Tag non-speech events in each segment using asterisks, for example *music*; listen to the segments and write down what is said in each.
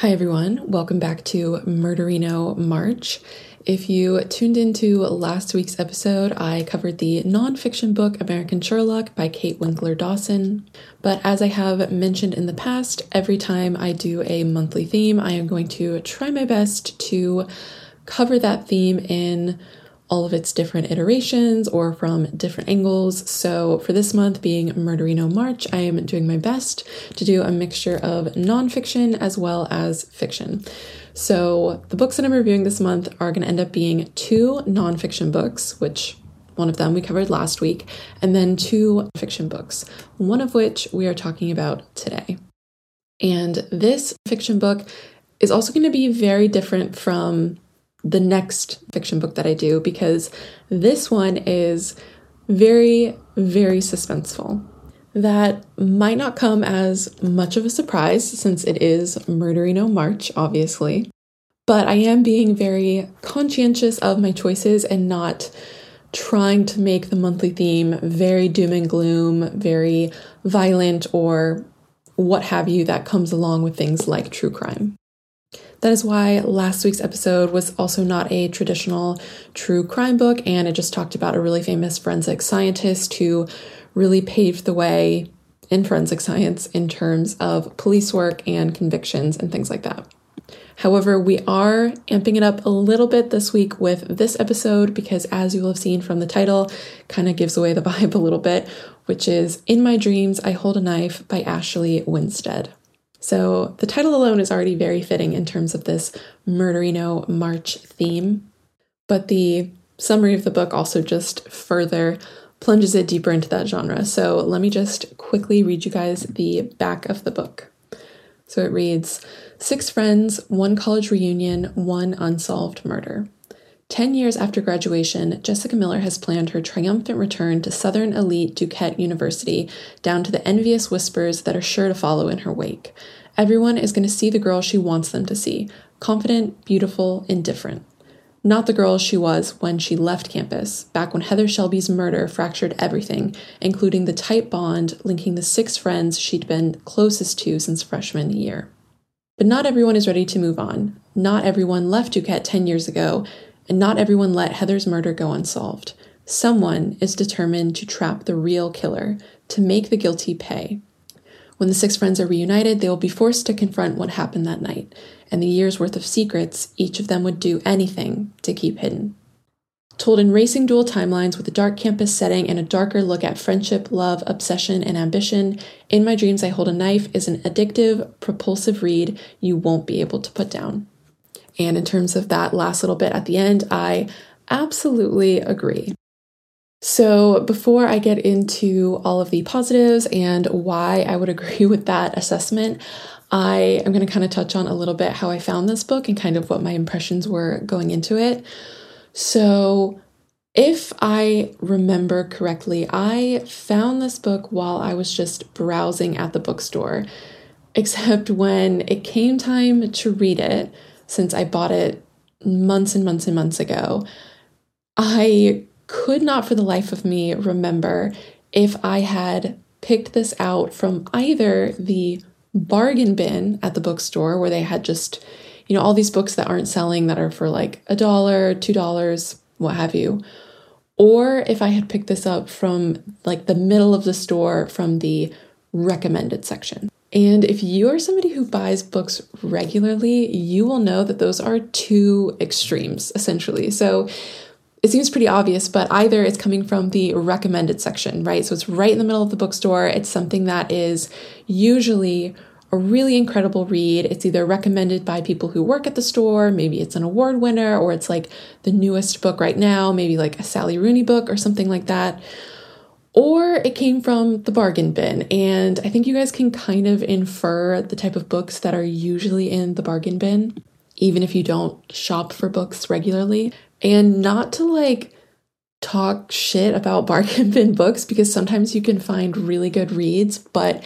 Hi, everyone. Welcome back to Murderino March. If you tuned into last week's episode, I covered the nonfiction book American Sherlock by Kate Winkler Dawson. But as I have mentioned in the past, every time I do a monthly theme, I am going to try my best to cover that theme in all of its different iterations or from different angles. So, for this month being Murderino March, I am doing my best to do a mixture of nonfiction as well as fiction. So, the books that I'm reviewing this month are going to end up being two nonfiction books, which one of them we covered last week, and then two fiction books, one of which we are talking about today. And this fiction book is also going to be very different from the next fiction book that I do because this one is very, very suspenseful. That might not come as much of a surprise since it is Murderino March, obviously. But I am being very conscientious of my choices and not trying to make the monthly theme very doom and gloom, very violent, or what have you that comes along with things like true crime. That is why last week's episode was also not a traditional true crime book, and it just talked about a really famous forensic scientist who really paved the way in forensic science in terms of police work and convictions and things like that. However, we are amping it up a little bit this week with this episode because, as you will have seen from the title, kind of gives away the *laughs* vibe a little bit, which is In My Dreams, I Hold a Knife by Ashley Winstead. So the title alone is already very fitting in terms of this Murderino March theme, but the summary of the book also just further plunges it deeper into that genre. So let me just quickly read you guys the back of the book. So it reads Six friends, one college reunion, one unsolved murder. Ten years after graduation, Jessica Miller has planned her triumphant return to Southern elite Duquette University, down to the envious whispers that are sure to follow in her wake. Everyone is going to see the girl she wants them to see confident, beautiful, indifferent. Not the girl she was when she left campus, back when Heather Shelby's murder fractured everything, including the tight bond linking the six friends she'd been closest to since freshman year. But not everyone is ready to move on. Not everyone left Duquette 10 years ago, and not everyone let Heather's murder go unsolved. Someone is determined to trap the real killer, to make the guilty pay. When the six friends are reunited, they will be forced to confront what happened that night, and the year's worth of secrets each of them would do anything to keep hidden. Told in racing dual timelines with a dark campus setting and a darker look at friendship, love, obsession, and ambition, In My Dreams I Hold a Knife is an addictive, propulsive read you won't be able to put down. And in terms of that last little bit at the end, I absolutely agree. So, before I get into all of the positives and why I would *laughs* agree with that assessment, I am going to kind of touch on a little bit how I found this book and kind of what my impressions were going into it. So, if I remember correctly, I found this book while I was just browsing at the bookstore, except when it came time to read it, since I bought it months and months and months ago, I could not for the life of me remember if I had picked this out from either the bargain bin at the bookstore where they had just, you know, all these books that aren't selling that are for like a dollar, two dollars, what have you, or if I had picked this up from like the middle of the store from the recommended section. And if you are somebody who buys books regularly, you will know that those are two extremes essentially. So it seems pretty obvious, but either it's coming from the recommended section, right? So it's right in the middle of the bookstore. It's something that is usually a really incredible read. It's either recommended by people who work at the store, maybe it's an award winner, or it's like the newest book right now, maybe like a Sally Rooney book or something like that. Or it came from the bargain bin. And I think you guys can kind of infer the type of books that are usually in the bargain bin. even if you don't shop for books regularly. And not to like talk shit about *laughs* bargain bin books because sometimes you can find really good reads, but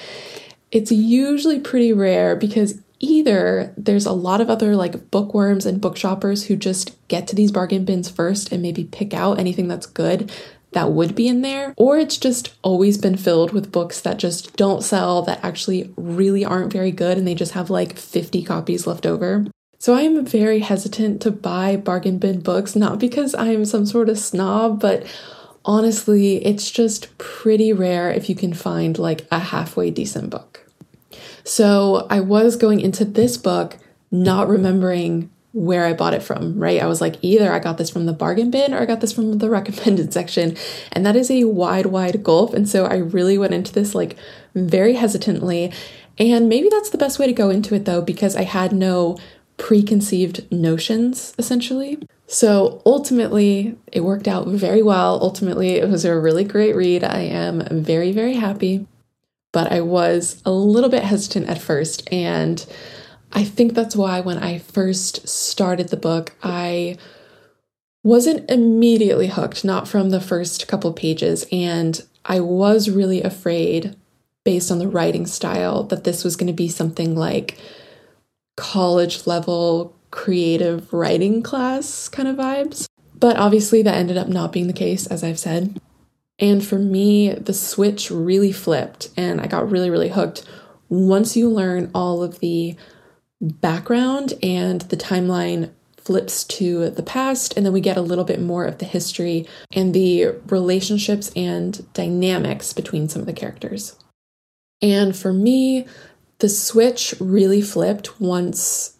it's usually pretty rare because either there's a lot of other like bookworms and bookshoppers who just get to these bargain bins first and maybe pick out anything that's good that would be in there, or it's just always been filled with books that just don't sell, that actually really aren't very good, and they just have like 50 copies left over. So I am very hesitant to buy bargain bin books, not because I am some sort of snob, but honestly, it's just pretty rare if you can find like a halfway decent book. So I was going into this book not remembering where I bought it from, right? I was like, either I got this from the bargain bin or I got this from the *laughs* recommended section. And that is a wide, wide gulf. And so I really went into this like very hesitantly. And maybe that's the best way to go into it though, because I had no preconceived notions essentially. So ultimately, it worked out very well. Ultimately, it was a really great read. I am very, very happy. But I was a little bit hesitant at first. And I think that's why when I first started the book, I wasn't immediately hooked, not from the first couple pages. And I was really afraid, based on the writing style, that this was going to be something like college level creative writing class kind of vibes. But obviously, that ended up not being the case, as I've said. And for me, the switch really flipped, and I got really, really hooked once you learn all of the background and the timeline flips to the past, and then we get a little bit more of the history and the relationships and dynamics between some of the characters. And for me, the switch really flipped once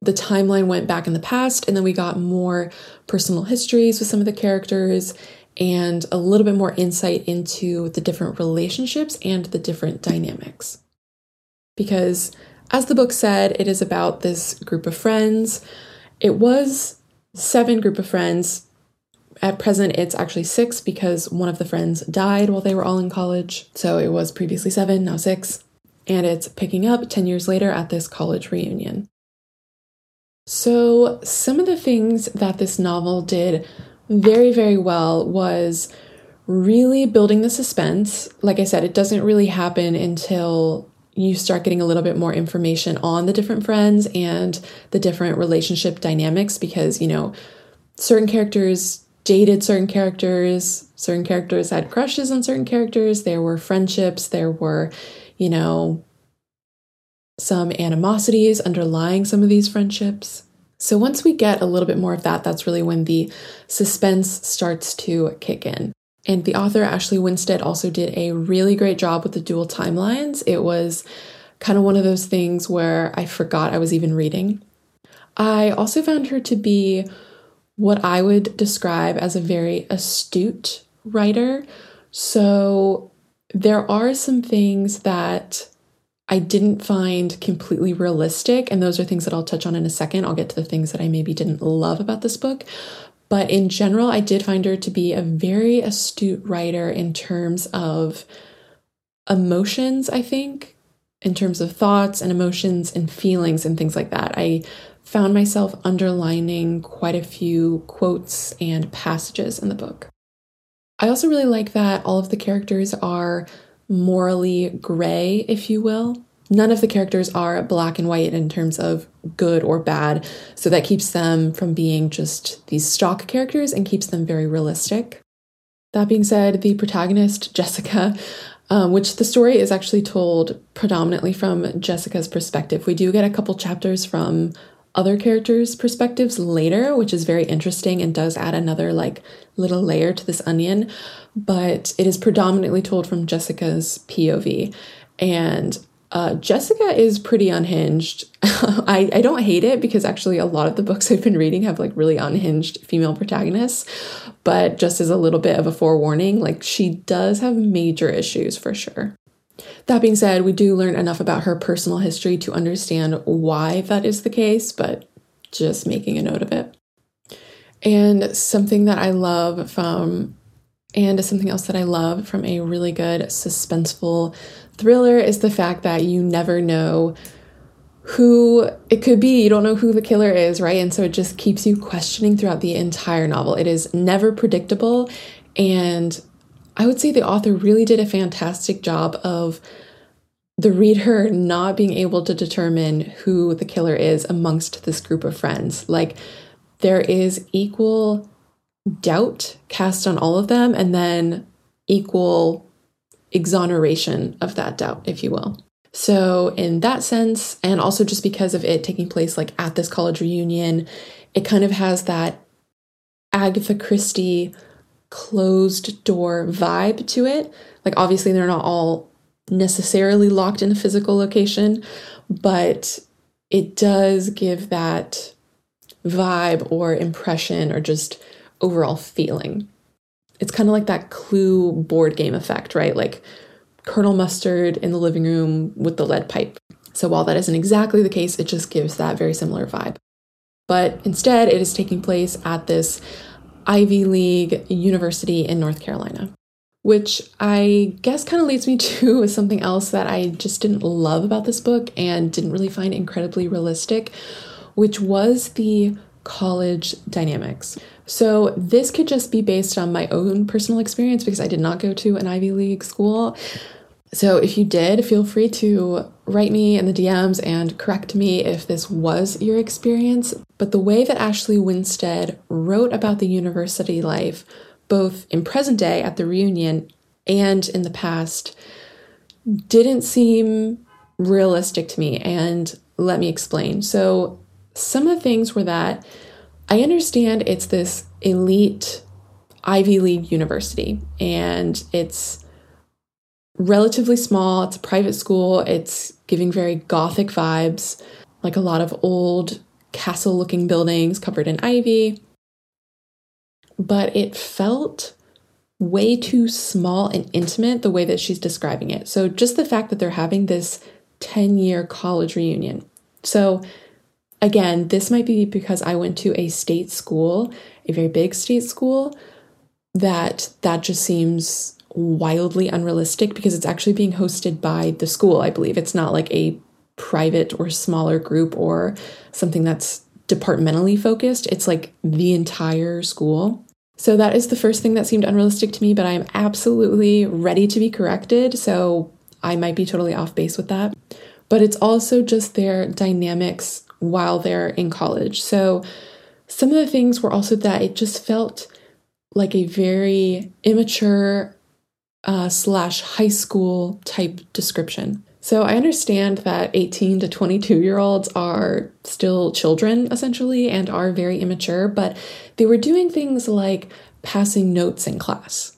the timeline went back in the past, and then we got more personal histories with some of the characters and a little bit more insight into the different relationships and the different dynamics. Because as the book said, it is about this group of friends. It was seven group of friends. At present, it's actually six because one of the friends died while they were all in college. So it was previously seven, now six. And it's picking up 10 years later at this college reunion. So, some of the things that this novel did very, very well was really building the suspense. Like I said, it doesn't really happen until you start getting a little bit more information on the different friends and the different relationship dynamics because, you know, certain characters dated certain characters, certain characters had crushes on certain characters, there were friendships, there were, you know, some animosities underlying some of these friendships. So once we get a little bit more of that, that's really when the suspense starts to kick in. And the author, Ashley Winstead, also did a really great job with the dual timelines. It was kind of one of those things where I forgot I was even reading. I also found her to be what I would describe as a very astute writer. So there are some things that I didn't find completely realistic, and those are things that I'll touch on in a second. I'll get to the things that I maybe didn't love about this book. But in general, I did find her to be a very astute writer in terms of emotions, I think, in terms of thoughts and emotions and feelings and things like that. I found myself underlining quite a few quotes and passages in the book. I also really like that all of the characters are morally gray, if you will. None of the characters are black and white in terms of good or bad, so that keeps them from being just these stock characters and keeps them very realistic. That being said, the protagonist, Jessica, um, which the story is actually told predominantly from Jessica's perspective. We do get a couple chapters from other characters' perspectives later, which is very interesting and does add another like little layer to this onion. But it is predominantly told from Jessica's POV. And uh, Jessica is pretty unhinged. *laughs* I, I don't hate it because actually a lot of the books *laughs* I've been reading have like really unhinged female protagonists. But just as a little bit of a forewarning, like she does have major issues for sure. That being said, we do learn enough about her personal history to understand why that is the case, but just making a note of it. And something that I love from, and something else that I love from a really good suspenseful thriller is the fact that you never know who it could be. You don't know who the killer is, right? And so it just keeps you questioning throughout the entire novel. It is never predictable. And I would say the author really did a fantastic job of the reader not being able to determine who the killer is amongst this group of friends. Like, there is equal doubt cast on all of them, and then equal exoneration of that doubt, if you will. So, in that sense, and also just because of it taking place like at this college reunion, it kind of has that Agatha Christie closed door vibe to it. Like, obviously, they're not all necessarily locked in a physical location, but it does give that vibe or impression or just overall feeling. It's kind of like that clue board game effect, right? Like Colonel Mustard in the living room with the lead pipe. So while that isn't exactly the case, it just gives that very similar vibe. But instead, it is taking place at this Ivy League university in North Carolina which I guess kind of leads me *laughs* to something else that I just didn't love about this book and didn't really find incredibly realistic, which was the college dynamics. So, this could just be based on my own personal experience because I did not go to an Ivy League school. So, if you did, feel free to write me in the DMs and correct me if this was your experience. But the way that Ashley Winstead wrote about the university life both in present day at the reunion and in the past didn't seem realistic to me. And let me explain. So, some of the things were that I understand it's this elite Ivy League university and it's relatively small, it's a private school, it's giving very gothic vibes, like a lot of old castle looking buildings covered in ivy but it felt way too small and intimate the way that she's describing it. So, just the fact that they're having this 10 year college reunion. So, again, this might be because I went to a state school, a very big state school, that that just seems wildly unrealistic because it's actually being hosted by the school, I believe. It's not like a private or smaller group or something that's departmentally focused. It's like the entire school. So that is the first thing that seemed unrealistic to me, but I'm absolutely ready to be corrected. So I might be totally off base with that. But it's also just their dynamics while they're in college. So some of the things were also that it just felt like a very immature uh, slash high school type description. So I understand that 18 to 22 year olds are still children essentially and are very immature, but they were doing things like passing notes in class.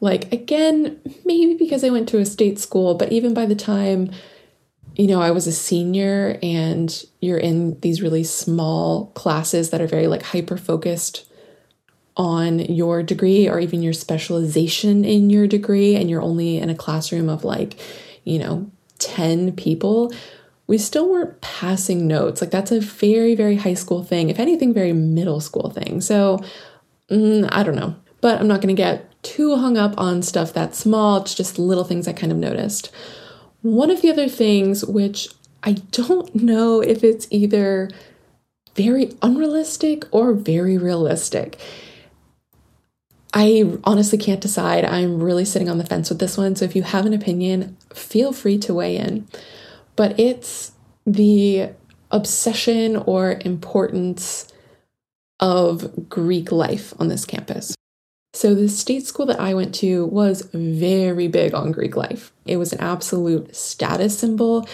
Like, again, maybe because I went to a state school, but even by the time, you know, I was a senior and you're in these really small classes that are very like hyper focused on your degree or even your specialization in your degree, and you're only in a classroom of like, you know, 10 people, we still weren't passing notes. Like, that's a very, very high school thing, if anything, very middle school thing. So, mm, I don't know. But I'm not going to get too hung up on stuff that's small. It's just little things I kind of noticed. One of the other things, which I don't know if it's either very unrealistic or very realistic, I honestly can't decide. I'm really sitting on the fence with this one. So if you have an opinion, feel free to weigh in. But it's the obsession or importance of Greek life on this campus. So, the state school that I went to was very big on Greek life. It was an absolute status symbol.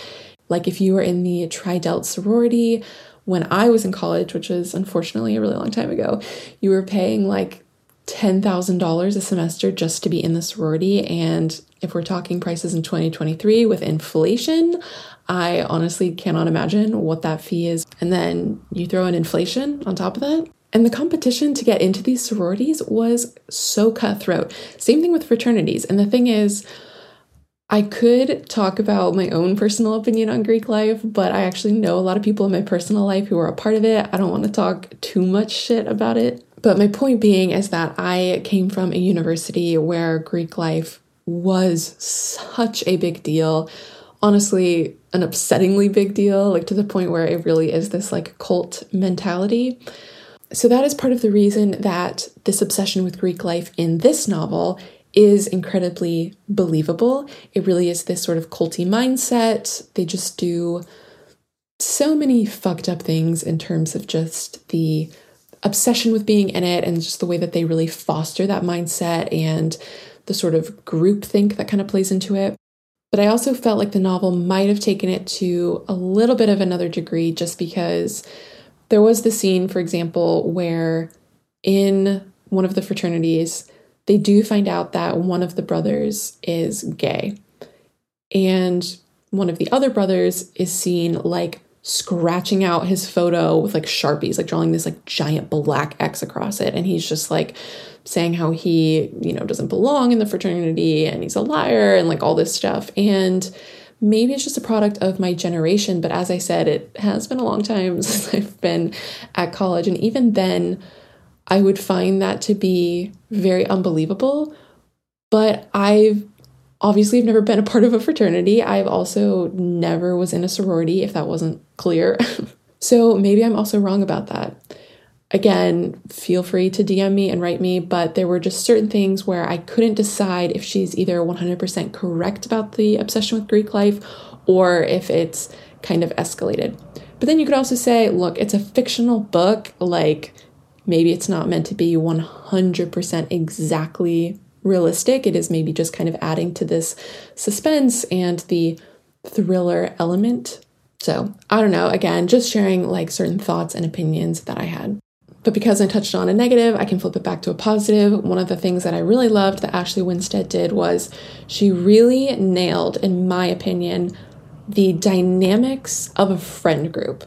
Like, if you were in the Tri Delt sorority, when I was in college, which was unfortunately a really long time ago, you were paying like $10,000 a semester just to be in the sorority. And if we're talking prices in 2023 with inflation, I honestly cannot imagine what that fee is. And then you throw in inflation on top of that. And the competition to get into these sororities was so cutthroat. Same thing with fraternities. And the thing is, I could talk about my own personal opinion on Greek life, but I actually know a lot of people in my personal life who are a part of it. I don't want to talk too much shit about it. But my point being is that I came from a university where Greek life was such a big deal. Honestly, an upsettingly big deal, like to the point where it really is this like cult mentality. So that is part of the reason that this obsession with Greek life in this novel is incredibly believable. It really is this sort of culty mindset. They just do so many fucked up things in terms of just the obsession with being in it and just the way that they really foster that mindset and the sort of group think that kind of plays into it. But I also felt like the novel might have taken it to a little bit of another degree just because there was the scene, for example, where in one of the fraternities, they do find out that one of the brothers is gay. And one of the other brothers is seen like scratching out his photo with like sharpies, like drawing this like giant black X across it. And he's just like saying how he, you know, doesn't belong in the fraternity and he's a liar and like all this stuff. And maybe it's just a product of my generation, but as I said, it has been a long time *laughs* since I've been at college. And even then, I would find that to be very unbelievable. But I've obviously I've never been a part of a fraternity. I've also never was in a sorority, if that wasn't clear. *laughs* so maybe I'm also wrong about that. Again, feel free to DM me and write me, but there were just certain things where I couldn't decide if she's either 100% correct about the obsession with Greek life or if it's kind of escalated. But then you could also say, look, it's a fictional book. Like, maybe it's not meant to be 100% exactly realistic. It is maybe just kind of adding to this suspense and the thriller element. So, I don't know, again, just sharing like certain thoughts and opinions that I had. But because I touched on a negative, I can flip it back to a positive. One of the things that I really loved that Ashley Winstead did was she really nailed, in my opinion, the dynamics of a friend group.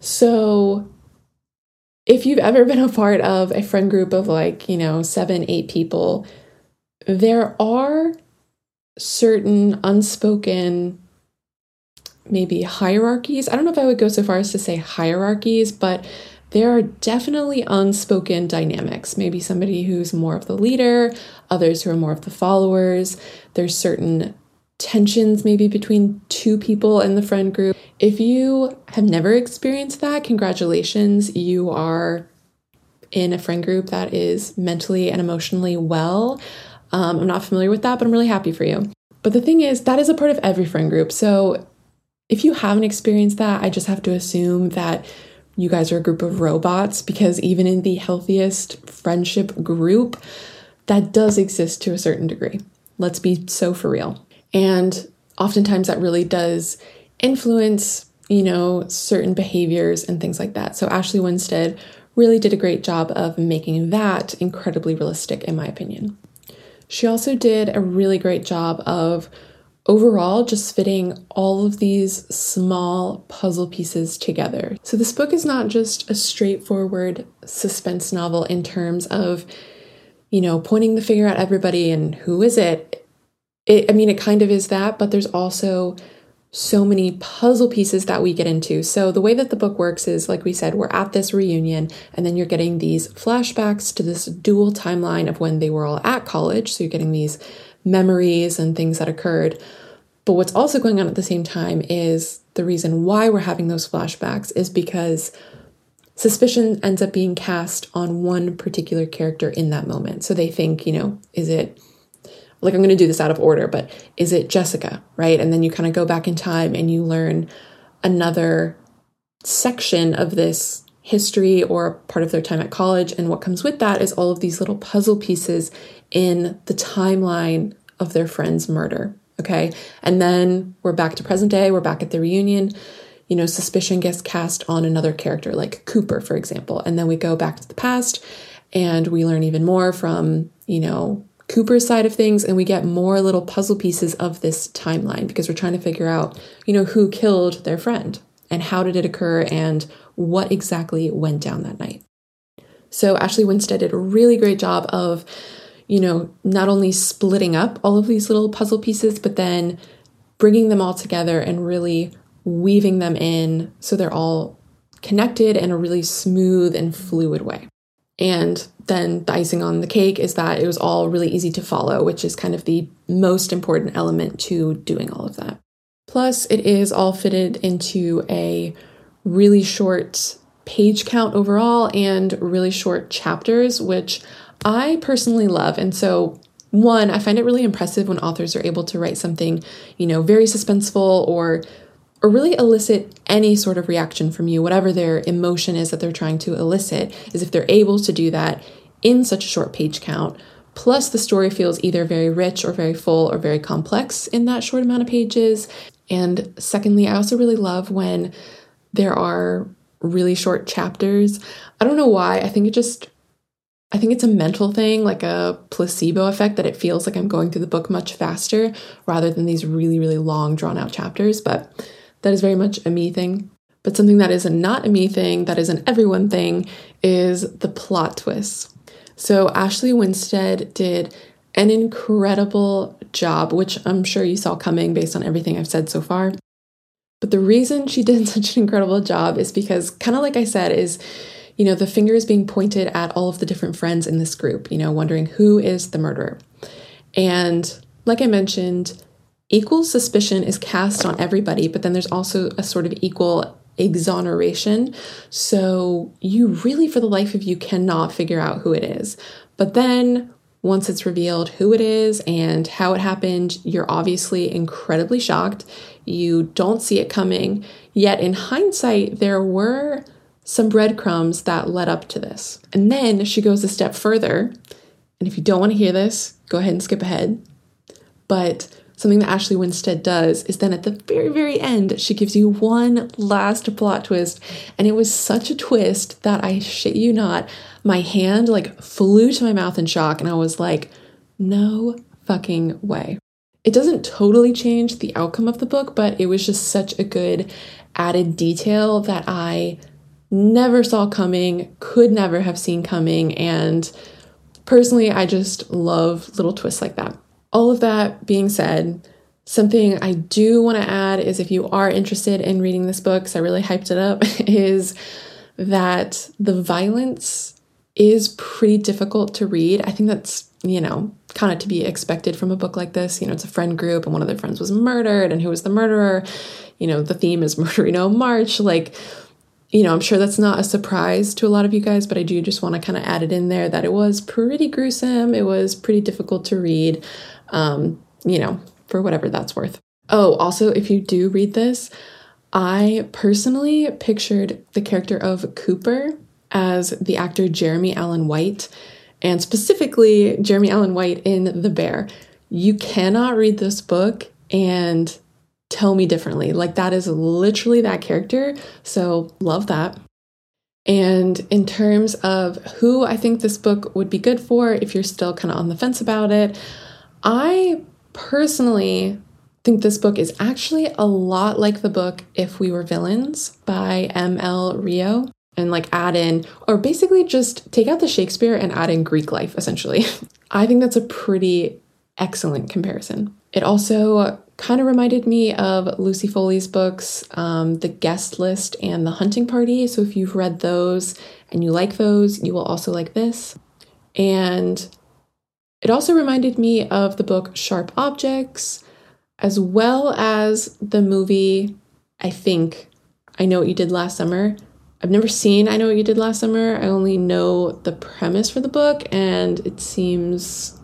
So, if you've ever *laughs* been a part of a friend group of like, you know, seven, eight people, there are certain unspoken, maybe hierarchies. I don't know if I would go so far as to say hierarchies, but there are definitely unspoken dynamics. Maybe somebody who's more of the leader, others who are more of the followers. There's certain tensions maybe between two people in the friend group. If you have never experienced that, congratulations. You are in a friend group that is mentally and emotionally well. Um, I'm not familiar with that, but I'm really happy for you. But the thing is, that is a part of every friend group. So if you haven't experienced that, I just have to assume that you guys are a group of robots because even in the healthiest friendship group, that does exist to a certain degree. Let's be so for real. And oftentimes that really does influence, you know, certain behaviors and things like that. So Ashley Winstead really did a great job of making that incredibly realistic, in my opinion. She also did a really great job of overall just fitting all of these small puzzle pieces together. So, this book is not just a straightforward suspense novel in terms of, you know, pointing the finger at everybody and who is it it, I mean, it kind of is that, but there's also so many puzzle pieces that we get into. So, the way that the book works is, like we said, we're at this reunion, and then you're getting these flashbacks to this dual timeline of when they were all at college. So, you're getting these memories and things that occurred. But what's also going on at the same time is the reason why we're having those flashbacks is because suspicion ends up being cast on one particular character in that moment. So, they think, you know, is it like I'm going to do this out of order, but is it Jessica, right? And then you kind of go back in time and you learn another section of this history or part of their time at college. And what comes with that is all of these little puzzle pieces in the timeline of their friend's murder. Okay. And then we're back to present day, we're back at the reunion. You know, suspicion gets cast on another character, like Cooper, for example. And then we go back to the past and we learn even more from, you know, Cooper's side of things and we get more little puzzle pieces of this timeline because we're trying to figure out, you know, who killed their friend and how did it occur and what exactly went down that night. So Ashley Winstead did a really great job of, you know, not only splitting up all of these little puzzle pieces, but then bringing them all together and really weaving them in so they're all connected in a really smooth and fluid way. And then the icing on the cake is that it was all really easy to follow, which is kind of the most important element to doing all of that. Plus, it is all fitted into a really short page count overall and really short chapters, which I personally love. And so, one, I find it really impressive when authors are able to write something, you know, very suspenseful or or really elicit any sort of reaction from you, whatever their emotion is that they're trying to elicit, is if they're able to do that in such a short page count. Plus, the story feels either very rich or very full or very complex in that short amount of pages. And secondly, I also really love when there are really short chapters. I don't know why. I think it just I think it's a mental thing, like a placebo effect, that it feels like I'm going through the book much faster rather than these really, really long, drawn out chapters. But that is very much a me thing. But something that is not a me thing, that is an everyone thing, is the plot twists. So Ashley Winstead did an incredible job, which I'm sure you saw coming based on everything I've said so far. But the reason she *laughs* did such an incredible job is because, kind of like I said, is you know, the finger is being pointed at all of the different friends in this group, you know, wondering who is the murderer. And like I mentioned, equal suspicion is cast on everybody, but then there's also a sort of equal exoneration. So you really, for the life of you, cannot figure out who it is. But then once it's revealed who it is and how it happened, you're obviously incredibly shocked. You don't see it coming. Yet, in hindsight, there were some breadcrumbs that led up to this. And then she goes a step further. And if you don't want to hear this, go ahead and skip ahead. But something that Ashley Winstead does is then at the very, very end, she gives you one last plot twist. And it was such a twist that I shit you not, my hand like flew to my mouth in shock. And I was like, no fucking way. It doesn't totally change the outcome of the book, but it was just such a good added detail that I never saw coming, could never have seen coming. And personally, I just love little twists like that. All of that being said, something I do want to add is if you are interested in reading this book, because I really hyped it up, *laughs* is that the violence is pretty difficult to read. I think that's, you know, kind of to be expected from a book like this. You know, it's a friend group and one of their friends was murdered, and who was the murderer? You know, the theme is *laughs* Murderino March. Like, you know, I'm sure that's not a surprise to a lot of you guys, but I do just want to kind of add it in there that it was pretty gruesome. It was pretty difficult to read, um, you know, for whatever that's worth. Oh, also, if you do read this, I personally pictured the character of Cooper as the actor Jeremy Allen White, and specifically Jeremy Allen White in The Bear. You cannot read this book and tell me differently. Like that is literally that character. So love that. And in terms of who I think this book would be good for, if you're still kind of on the fence about it, I personally think this book is actually a lot like the book If We Were Villains by M.L. Rio. And like add in, or basically just take out the Shakespeare and add in Greek life, essentially. *laughs* I think that's a pretty excellent comparison. It also kind of reminded me of Lucy Foley's books, um, The Guest List and The Hunting Party. So if you've read those and you like those, you will also like this. And it also reminded me of the book Sharp Objects, as well as the movie, I think, I Know What You Did Last Summer. I've never seen I Know What You Did Last Summer. I only know the premise for the book, and it seems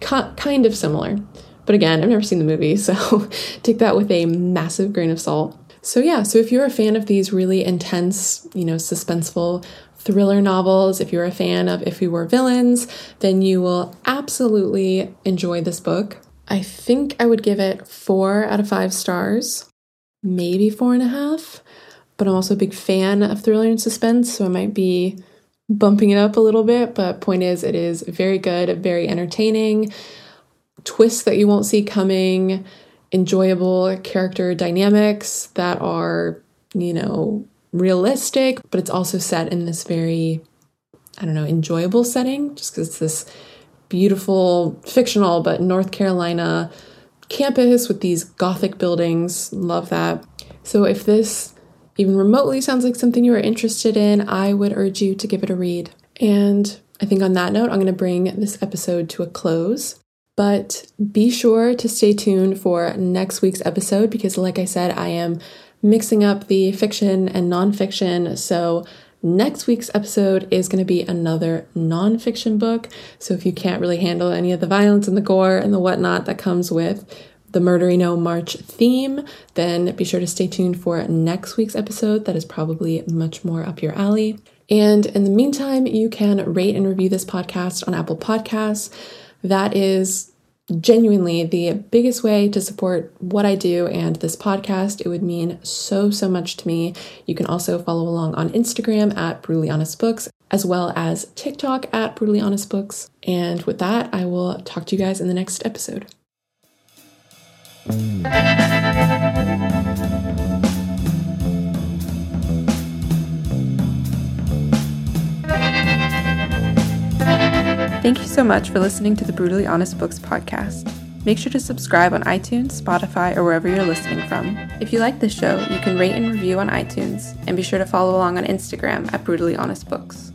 kind of similar. But again, I've never seen the movie, so *laughs* take that with a massive grain of salt. So, yeah, so if you're a fan of these really intense, you know, suspenseful thriller novels, if you're a fan of If We Were Villains, then you will absolutely enjoy this book. I think I would give it four out of five stars, maybe four and a half, but I'm also a big fan of thriller and suspense, so I might be bumping it up a little bit. But point is, it is very good, very entertaining twists that you won't see coming, enjoyable character dynamics that are, you know, realistic, but it's also set in this very, I don't know, enjoyable setting, just because it's this beautiful, fictional, but North Carolina campus with these gothic buildings. Love that. So if this even remotely sounds like something you are interested in, I would urge you to give it a read. And I think on that note, I'm going to bring this episode to a close. But be sure to stay tuned for next week's episode because, like I said, I am mixing up the fiction and nonfiction. So, next week's episode is going to be another nonfiction book. So, if you can't really handle any of the violence and the gore and the whatnot that comes with the Murderino March theme, then be sure to stay tuned for next week's episode. That is probably much more up your alley. And in the meantime, you can rate and review this podcast on Apple Podcasts. That is genuinely the biggest way to support what I do and this podcast. It would mean so, so much to me. You can also follow along on Instagram at Brutally Honest Books, as well as TikTok at Brutally Honest Books. And with that, I will talk to you guys in the next episode. Thank you so much for listening to the Brutally Honest Books podcast. Make sure to subscribe on iTunes, Spotify, or wherever you're listening from. If you like this show, you can rate and review on iTunes, and be sure to follow along on Instagram at Brutally Honest Books.